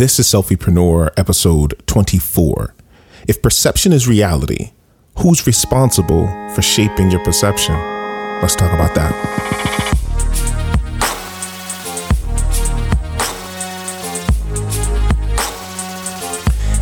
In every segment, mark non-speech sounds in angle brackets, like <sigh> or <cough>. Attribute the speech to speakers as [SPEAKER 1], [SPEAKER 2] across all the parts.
[SPEAKER 1] This is Selfiepreneur episode 24. If perception is reality, who's responsible for shaping your perception? Let's talk about that.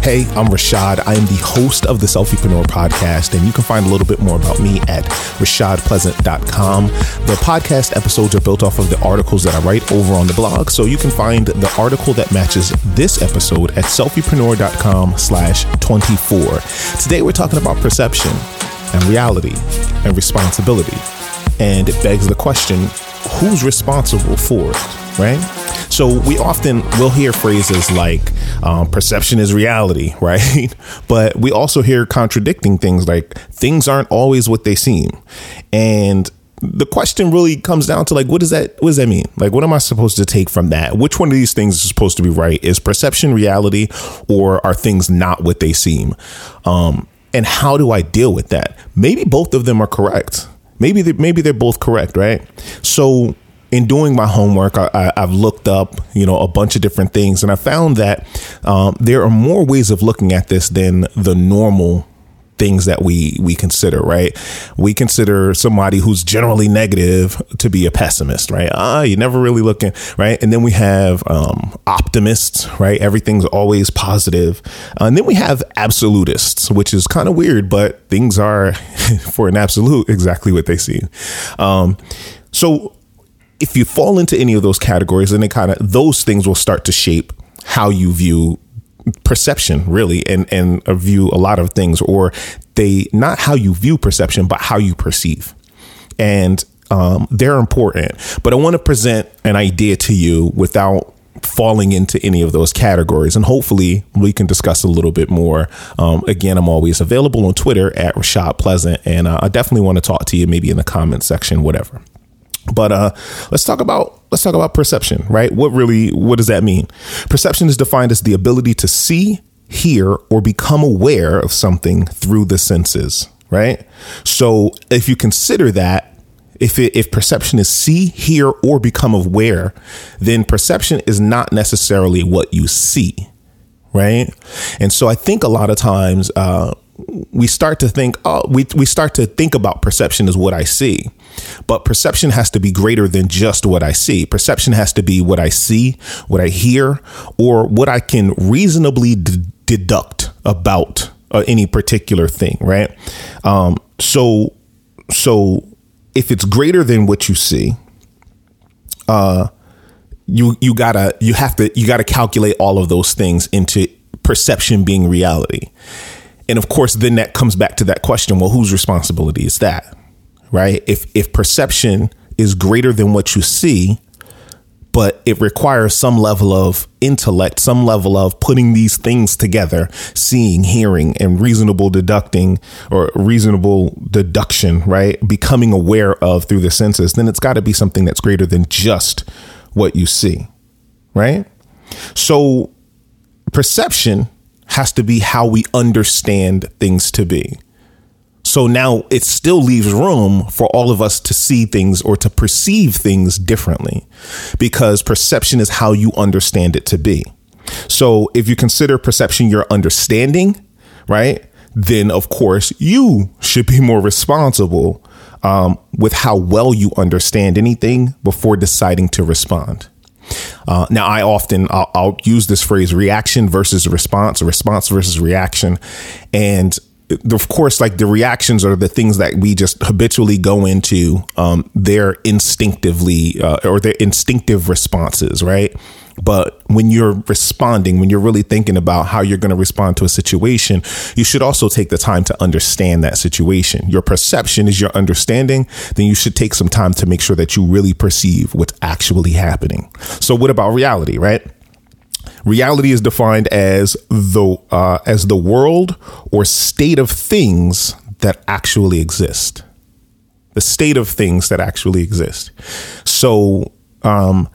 [SPEAKER 1] Hey, I'm Rashad. I am the host of the Selfiepreneur podcast, and you can find a little bit more about me at rashadpleasant.com. The podcast episodes are built off of the articles that I write over on the blog, so you can find the article that matches this episode at selfiepreneur.com slash 24. Today, we're talking about perception and reality and responsibility. And it begs the question, who's responsible for it, right? So we often will hear phrases like um, perception is reality, <laughs> right? but we also hear contradicting things like things aren't always what they seem. And the question really comes down to like what does that what does that mean? Like what am i supposed to take from that? Which one of these things is supposed to be right? Is perception reality or are things not what they seem? Um and how do i deal with that? Maybe both of them are correct. Maybe they, maybe they're both correct right? So in doing my homework, I, have looked up, you know, a bunch of different things, and I found that um, there are more ways of looking at this than the normal things that we we consider. Right? We consider somebody who's generally negative to be a pessimist. Right? Ah, you're never really looking. Right? And then we have um, optimists. Right? Everything's always positive. Uh, and then we have absolutists, which is kind of weird, but things are <laughs> for an absolute exactly what they seem. Um, so if you fall into any of those categories, then it kind of those things will start to shape how you view perception really and and view a lot of things or they not how you view perception but how you perceive. And um, they're important but i want to present an idea to you without falling into any of those categories and hopefully we can discuss a little bit more. Um, again i'm always available on twitter at rashad pleasant and uh, i definitely want to talk to you maybe in the comment section whatever but uh, let's talk about let's talk about perception, right? What really what does that mean? Perception is defined as the ability to see, hear, or become aware of something through the senses, right? So if you consider that if it, if perception is see, hear, or become aware, then perception is not necessarily what you see, right? And so I think a lot of times uh, we start to think, oh, we, we start to think about perception as what I see. But perception has to be greater than just what I see. Perception has to be what I see, what I hear, or what I can reasonably d- deduct about uh, any particular thing, right? Um, so, so if it's greater than what you see, uh, you you gotta you have to you gotta calculate all of those things into perception being reality. And of course, then that comes back to that question well, whose responsibility is that? Right? If, if perception is greater than what you see, but it requires some level of intellect, some level of putting these things together, seeing, hearing, and reasonable deducting or reasonable deduction, right? Becoming aware of through the senses, then it's got to be something that's greater than just what you see, right? So perception has to be how we understand things to be. So now it still leaves room for all of us to see things or to perceive things differently because perception is how you understand it to be. So if you consider perception your understanding, right, then of course you should be more responsible um, with how well you understand anything before deciding to respond. Uh, now, I often I'll, I'll, use this phrase: reaction versus response, response versus reaction, and of course, like the reactions are the things that we just habitually go into. Um, they're instinctively uh, or they're instinctive responses, right? But when you're responding, when you're really thinking about how you're going to respond to a situation, you should also take the time to understand that situation. Your perception is your understanding. Then you should take some time to make sure that you really perceive what's actually happening. So, what about reality, right? Reality is defined as the uh, as the world or state of things that actually exist. The state of things that actually exist. So, um,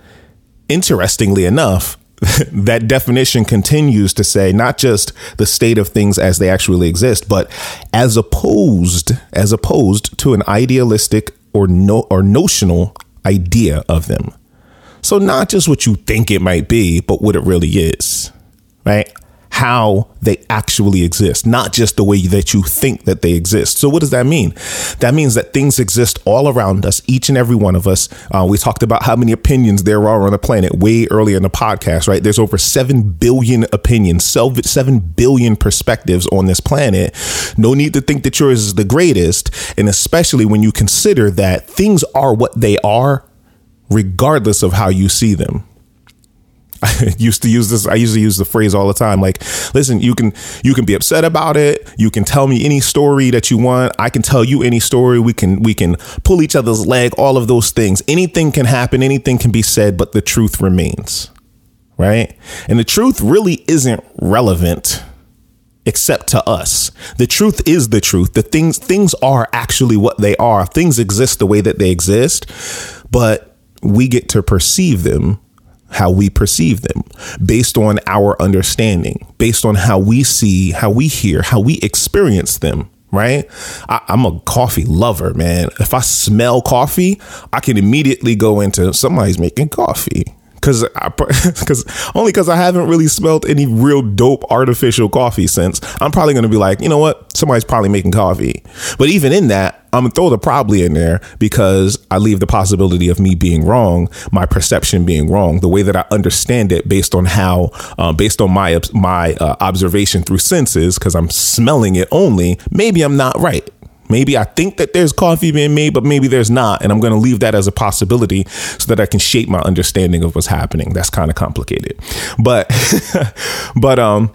[SPEAKER 1] interestingly enough, <laughs> that definition continues to say not just the state of things as they actually exist, but as opposed as opposed to an idealistic or no or notional idea of them. So not just what you think it might be, but what it really is. right? How they actually exist, not just the way that you think that they exist. So, what does that mean? That means that things exist all around us, each and every one of us. Uh, we talked about how many opinions there are on the planet way earlier in the podcast, right? There's over 7 billion opinions, 7 billion perspectives on this planet. No need to think that yours is the greatest. And especially when you consider that things are what they are, regardless of how you see them. <laughs> I used to use this. I used to use the phrase all the time. Like, listen, you can you can be upset about it. You can tell me any story that you want. I can tell you any story. We can we can pull each other's leg. All of those things. Anything can happen. Anything can be said, but the truth remains, right? And the truth really isn't relevant except to us. The truth is the truth. The things things are actually what they are. Things exist the way that they exist, but we get to perceive them how we perceive them based on our understanding, based on how we see, how we hear, how we experience them. Right. I, am a coffee lover, man. If I smell coffee, I can immediately go into somebody's making coffee because because <laughs> only because I haven't really smelled any real dope artificial coffee since. I'm probably going to be like, you know what, somebody's probably making coffee. But even in that, I'm gonna throw the probably in there because I leave the possibility of me being wrong, my perception being wrong, the way that I understand it based on how, uh, based on my my uh, observation through senses, because I'm smelling it only. Maybe I'm not right. Maybe I think that there's coffee being made, but maybe there's not. And I'm going to leave that as a possibility so that I can shape my understanding of what's happening. That's kind of complicated. But, <laughs> but, um,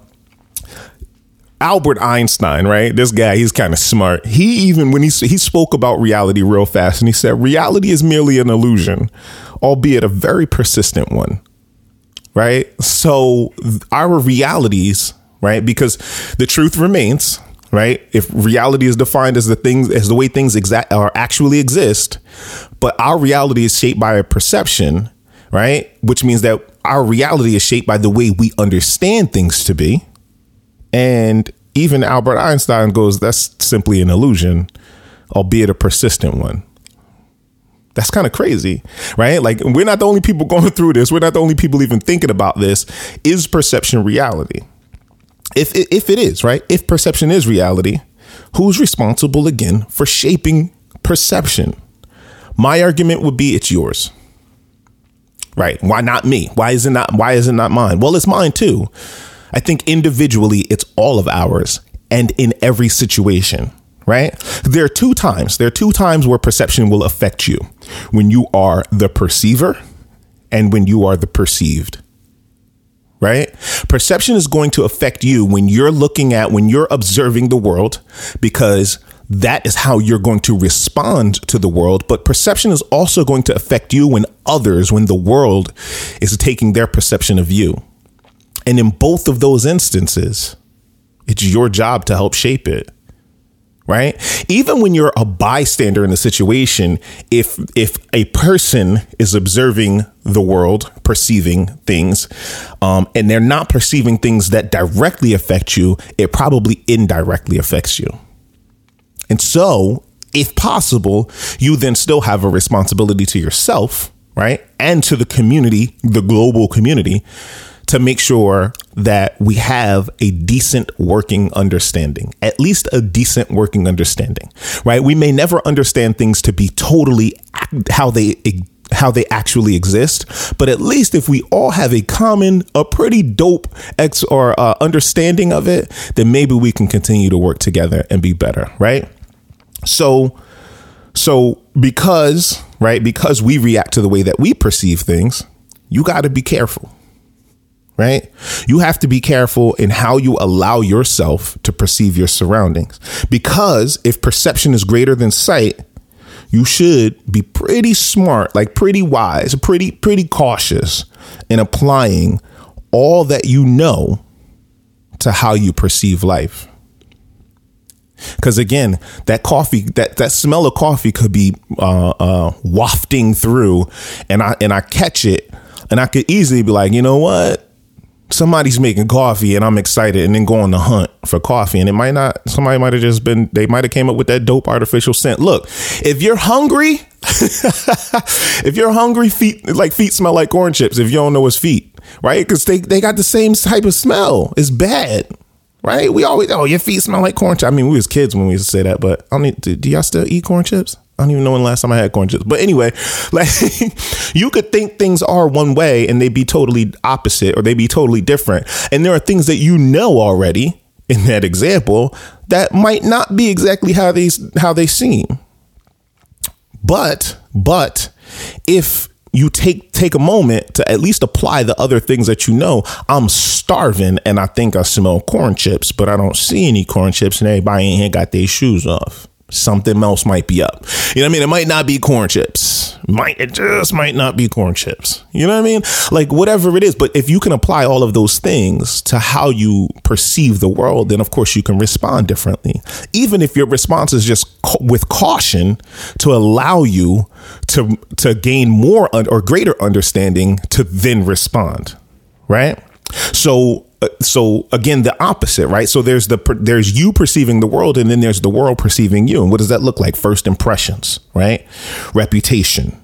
[SPEAKER 1] Albert Einstein, right? This guy, he's kind of smart. He even when he he spoke about reality real fast, and he said reality is merely an illusion, albeit a very persistent one. Right? So our realities, right? Because the truth remains, right? If reality is defined as the things as the way things exact are actually exist, but our reality is shaped by a perception, right? Which means that our reality is shaped by the way we understand things to be. And even Albert Einstein goes, that's simply an illusion, albeit a persistent one. That's kind of crazy, right? Like, we're not the only people going through this. We're not the only people even thinking about this. Is perception reality? If if it is right, if perception is reality, who's responsible again for shaping perception? My argument would be it's yours. Right? Why not me? Why is it not why is it not mine? Well, it's mine too. I think individually it's all of ours and in every situation, right? There are two times. There are two times where perception will affect you. When you are the perceiver and when you are the perceived right? Perception is going to affect you when you're looking at, when you're observing the world, because that is how you're going to respond to the world. But perception is also going to affect you when others, when the world is taking their perception of you. And in both of those instances, it's your job to help shape it right? Even when you're a bystander in a situation, if if a person is observing the world, perceiving things, um, and they're not perceiving things that directly affect you, it probably indirectly affects you. And so, if possible, you then still have a responsibility to yourself, right? And to the community, the global community, to make sure that we have a decent working understanding, at least a decent working understanding, right? We may never understand things to be totally how they how they actually exist, but at least if we all have a common, a pretty dope ex or uh, understanding of it, then maybe we can continue to work together and be better, right? So, so because right because we react to the way that we perceive things, you got to be careful right? You have to be careful in how you allow yourself to perceive your surroundings. Because if perception is greater than sight, you should be pretty smart, like pretty wise, pretty pretty cautious in applying all that you know to how you perceive life. Because again, that coffee, that that smell of coffee could be uh, uh, wafting through, and I and I catch it, and I could easily be like, you know what? Somebody's making coffee and I'm excited and then go on the hunt for coffee and it might not somebody might have just been they might have came up with that dope artificial scent. Look, if you're hungry, <laughs> if you're hungry, feet like feet smell like corn chips if you don't know it's feet. right? Because they, they got the same type of smell. It's bad, right? We always, oh, your feet smell like corn chips. I mean, we was kids when we used to say that, but I do, do y'all still eat corn chips? I don't even know when last time I had corn chips. But anyway, <laughs> like you could think things are one way and they'd be totally opposite or they'd be totally different. And there are things that you know already in that example that might not be exactly how they how they seem. But but if you take take a moment to at least apply the other things that you know. I'm starving and I think I smell corn chips, but I don't see any corn chips and everybody in here got their shoes off something else might be up. You know what I mean? It might not be corn chips. Might it just might not be corn chips. You know what I mean? Like whatever it is, but if you can apply all of those things to how you perceive the world, then of course you can respond differently. Even if your response is just with caution to allow you to to gain more un- or greater understanding to then respond, right? So uh, so again the opposite right so there's the there's you perceiving the world and then there's the world perceiving you and what does that look like first impressions right reputation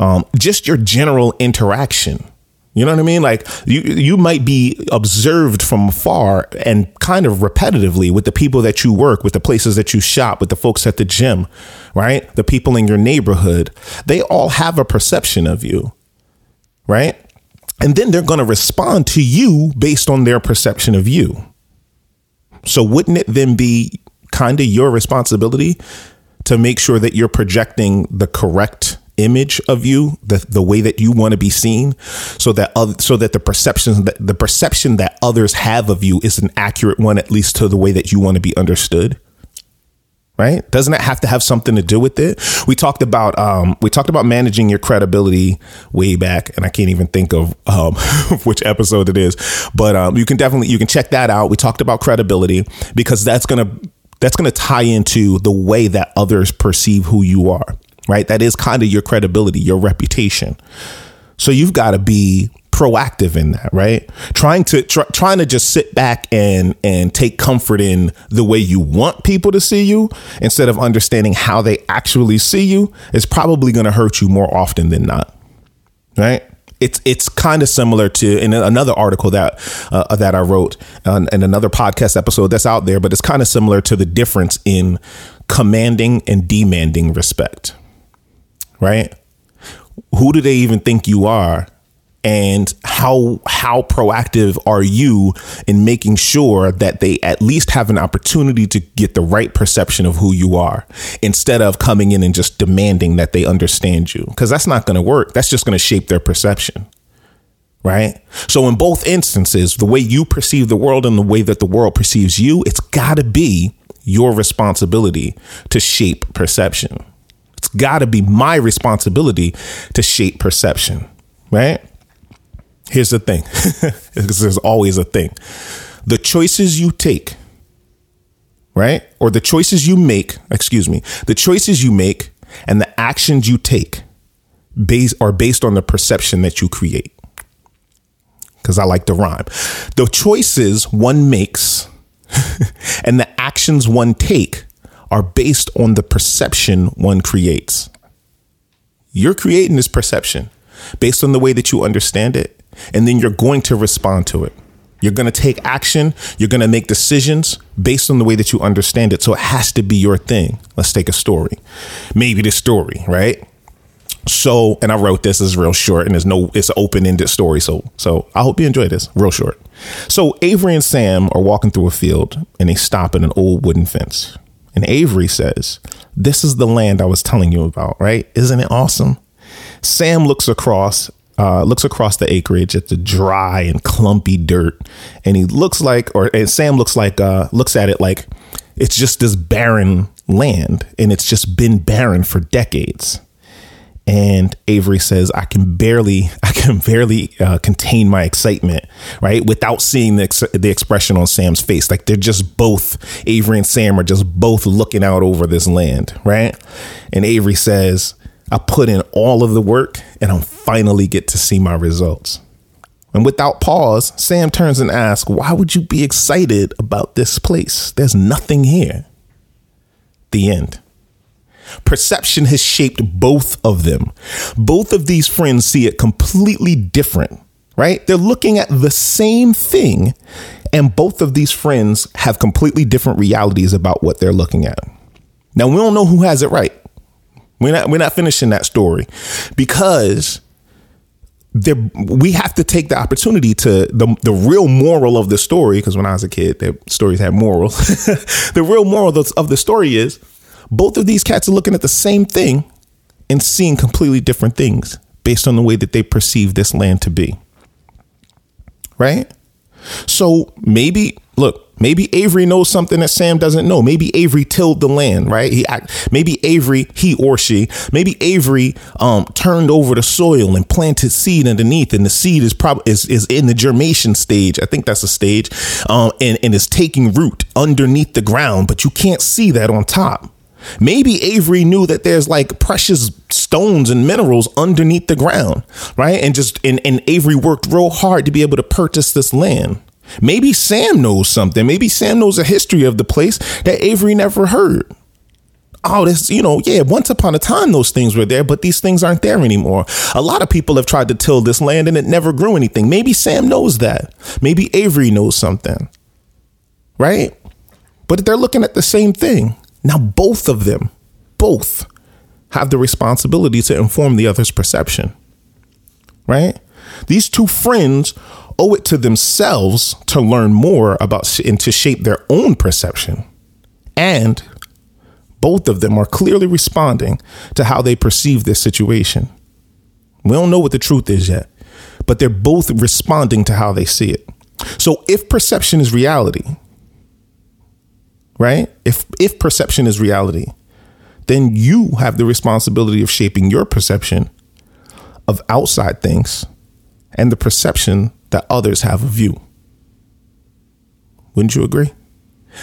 [SPEAKER 1] um, just your general interaction you know what I mean? Like you you might be observed from afar and kind of repetitively with the people that you work, with the places that you shop, with the folks at the gym, right? The people in your neighborhood. They all have a perception of you. Right? And then they're going to respond to you based on their perception of you. So wouldn't it then be kind of your responsibility to make sure that you're projecting the correct image of you, the the way that you want to be seen, so that other, so that the perception that the perception that others have of you is an accurate one, at least to the way that you want to be understood right? Doesn't it have to have something to do with it? We talked about um, we talked about managing your credibility way back, and I can't even think of um, <laughs> which episode it is, but um, you can definitely you can check that out. We talked about credibility because that's gonna that's gonna tie into the way that others perceive who you are, right? That is kind of your credibility, your reputation. So you've got to be proactive in that, right? Trying to try, trying to just sit back and and take comfort in the way you want people to see you instead of understanding how they actually see you is probably going to hurt you more often than not. Right? It's it's kind of similar to in another article that uh, that I wrote in another podcast episode that's out there, but it's kind of similar to the difference in commanding and demanding respect. Right? Who do they even think you are and how how proactive are you in making sure that they at least have an opportunity to get the right perception of who you are instead of coming in and just demanding that they understand you? Because that's not going to work. That's just going to shape their perception right? So in both instances the way you perceive the world and the way that the world perceives you it's got to be your responsibility to shape perception. It's got to be my responsibility to shape perception right here's the thing. <laughs> Because there's always a thing. The choices you take right? Or the choices you make excuse me the choices you make and the actions you take base are based on the perception that you create. Because i like to rhyme. The choices one makes <laughs> and the actions one take are based on the perception one creates. You're creating this perception based on the way that you understand it and then you're going to respond to it. You're going to take action. You're going to make decisions based on the way that you understand it. So it has to be your thing. Let's take a story. Maybe the story, right? So, and I wrote this is real short and there's no, it's an open ended story. So, so I hope you enjoy this real short. So Avery and Sam are walking through a field and they stop at an old wooden fence. And Avery says, This is the land I was telling you about, right? Isn't it awesome? Sam looks across uh, looks across the acreage at the dry and clumpy dirt, and he looks like, or and Sam looks like, uh, looks at it like it's just this barren land, and it's just been barren for decades. And Avery says, "I can barely, <laughs> I can barely uh, contain my excitement, right? Without seeing the ex- the expression on Sam's face, like they're just both Avery and Sam are just both looking out over this land, right? And Avery says." I put in all of the work and I finally get to see my results. And without pause, Sam turns and asks, Why would you be excited about this place? There's nothing here. The end. Perception has shaped both of them. Both of these friends see it completely different, right? They're looking at the same thing, and both of these friends have completely different realities about what they're looking at. Now, we don't know who has it right. We're not, we're not finishing that story because there we have to take the opportunity to the the real moral of the story because when I was a kid, their stories had morals. <laughs> the real moral of the story is both of these cats are looking at the same thing and seeing completely different things based on the way that they perceive this land to be. Right? So maybe look, maybe Avery knows something that Sam doesn't know. Maybe Avery tilled the land, right? He maybe Avery, he or she, maybe Avery um, turned over the soil and planted seed underneath, and the seed is probably is, is in the germination stage. I think that's a stage, um, and and is taking root underneath the ground, but you can't see that on top. Maybe Avery knew that there's like precious stones and minerals underneath the ground, right? And just and, and Avery worked real hard to be able to purchase this land. Maybe Sam knows something. Maybe Sam knows a history of the place that Avery never heard. Oh, this, you know, yeah, once upon a time those things were there, but these things aren't there anymore. A lot of people have tried to till this land and it never grew anything. Maybe Sam knows that. Maybe Avery knows something. Right? But they're looking at the same thing. Now, both of them, both have the responsibility to inform the other's perception. Right? These two friends owe it to themselves to learn more about and to shape their own perception. And both of them are clearly responding to how they perceive this situation. We don't know what the truth is yet, but they're both responding to how they see it. So if perception is reality, right? If if perception is reality, then you have the responsibility of shaping your perception of outside things and the perception that others have of you. Wouldn't you agree?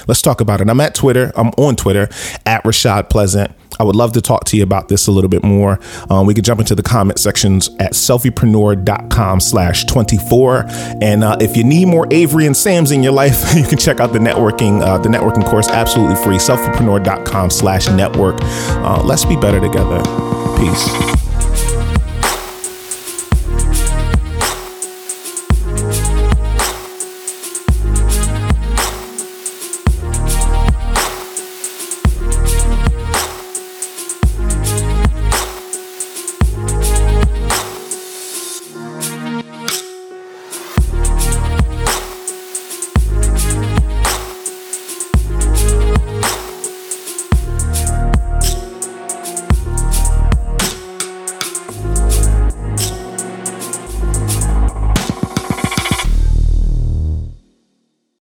[SPEAKER 1] Let's talk about it. I'm at Twitter. I'm on Twitter at Rashad Pleasant. I would love to talk to you about this a little bit more. Um, we could jump into the comment sections at selfiepreneur.com slash 24. And uh, if you need more Avery and Sam's in your life, <laughs> you can check out the networking, uh, the networking course absolutely free, selfiepreneur.com slash network. Uh, let's be better together. Peace.